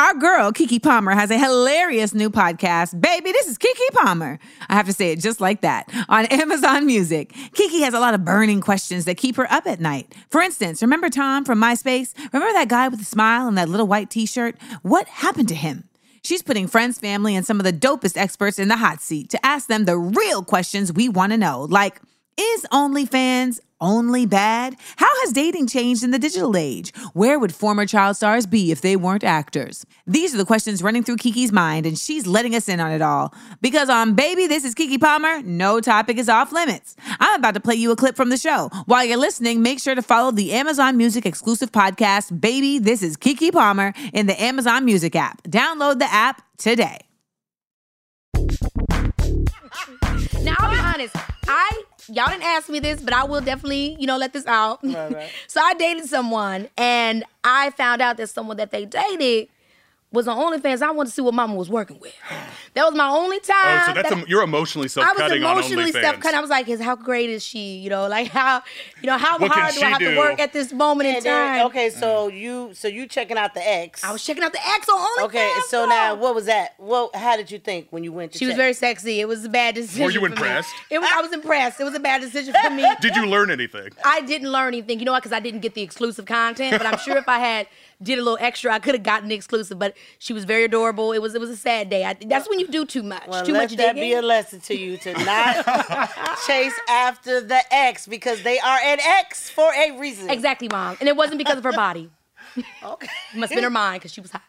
Our girl, Keke Palmer, has a hilarious new podcast. Baby, this is Keke Palmer. I have to say it just like that on Amazon Music. Keke has a lot of burning questions that keep her up at night. For instance, remember Tom from MySpace? Remember that guy with the smile and that little white t shirt? What happened to him? She's putting friends, family, and some of the dopest experts in the hot seat to ask them the real questions we want to know, like, is OnlyFans only bad? How has dating changed in the digital age? Where would former child stars be if they weren't actors? These are the questions running through Keke's mind, and she's letting us in on it all. Because on Baby, this is Keke Palmer, no topic is off limits. I'm about to play you a clip from the show. While you're listening, make sure to follow the Amazon Music exclusive podcast, Baby, this is Keke Palmer, in the Amazon Music app. Download the app today. Now I'll be honest. I y'all didn't ask me this, but I will definitely, you know, let this out. Right, right. so I dated someone and I found out that someone that they dated was on OnlyFans. I wanted to see what mama was working with. That was my only time. Oh, so that's that- a, you're emotionally I was self-cutting on emotionally OnlyFans. self-cutting. I was like, "Is how great is she? You know, like how, you know, how What hard do I have do? to work at this moment in And then- time?" okay, so you so you checking out the ex. I was checking out the ex on OnlyFans. Okay, so now what was that? Well, how did you think when you went to She was very sexy. It was a bad decision. Were you for me. impressed? It was. I was impressed. It was a bad decision for me. Did you learn anything? I didn't learn anything. You know what? Because I didn't get the exclusive content. But I'm sure if I had did a little extra, I could have gotten the exclusive. But she was very adorable. It was it was a sad day. I, that's when you do too much. Well, too let much that digging. be a lesson to you to not chase after the ex because they are an ex for a reason. exactly, mom. And it wasn't because of her body. Okay. It must have been her mind because she was hot.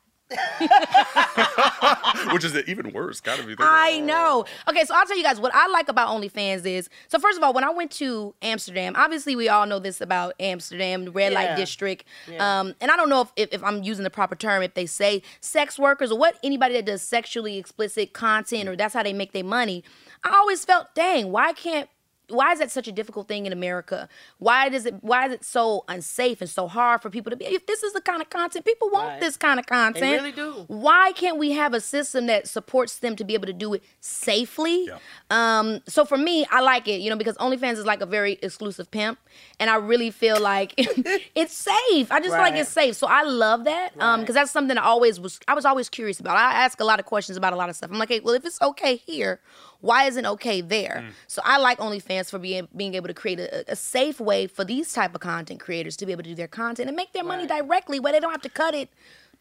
Which is even worse. Gotta be. I know. Okay, so I'll tell you guys what I like about OnlyFans is so first of all, when I went to Amsterdam, obviously we all know this about Amsterdam, the red light Yeah. district. Um, and I don't know if, if, if I'm using the proper term, if they say sex workers or what anybody that does sexually explicit content or that's how they make their money. I always felt, dang, why can't why is that such a difficult thing in America? Why does it why is it so unsafe and so hard for people to be if this is the kind of content people want Right. this kind of content. They really do. Why can't we have a system that supports them to be able to do it safely? Yeah. Um, so for me, I like it, you know, because OnlyFans is like a very exclusive pimp, and I really feel like it's safe. I just feel like it's safe, so I love that. Um, because that's something I always was. I was always curious about. I ask a lot of questions about a lot of stuff. I'm like, hey, well, if it's okay here, why isn't it okay there? Mm. So I like OnlyFans for being being able to create a, a safe way for these type of content creators to be able to do their content and make their money directly, where they don't have to cut it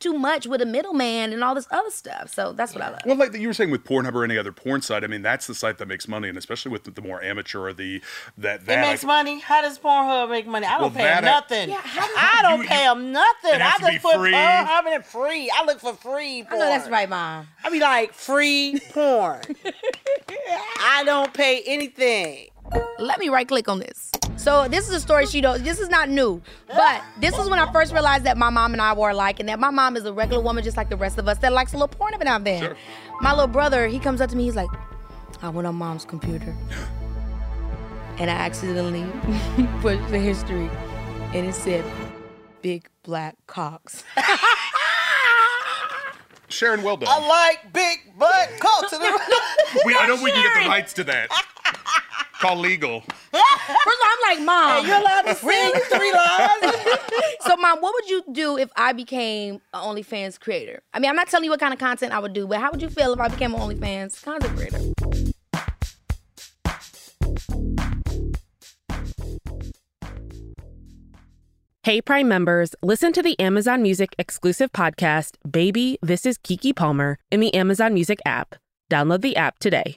too much with a middleman and all this other stuff. So that's what I love. Well, like you were saying with Pornhub or any other porn site, I mean that's the site that makes money, and especially with the, the more amateur or the that It that makes like, money. How does Pornhub make money? I don't Well, pay them nothing. Yeah, how I don't You- pay you- them nothing. It has I to just be put free. Pornhub in it free. I look for free I know that's right, mom. I be like free porn. I don't pay anything. Let me right click on this. So this is a story she knows. This is not new, but this is when I first realized that my mom and I were alike, and that my mom is a regular woman just like the rest of us that likes a little porn every now and then. Sure. My little brother, he comes up to me, he's like, "I went on mom's computer, and I accidentally pushed the history, and it said big black cocks." Sharon, well done. I like big butt cocks. we, I know we can get the rights to that. Call legal. First of all, I'm like, "Mom, You're allowed to sing three lines. So, mom, what would you do if I became an OnlyFans creator? I mean, I'm not telling you what kind of content I would do, but how would you feel if I became an OnlyFans content creator? Hey Prime members, listen to the Amazon Music exclusive podcast, Baby, This is Keke Palmer, in the Amazon Music app. Download the app today.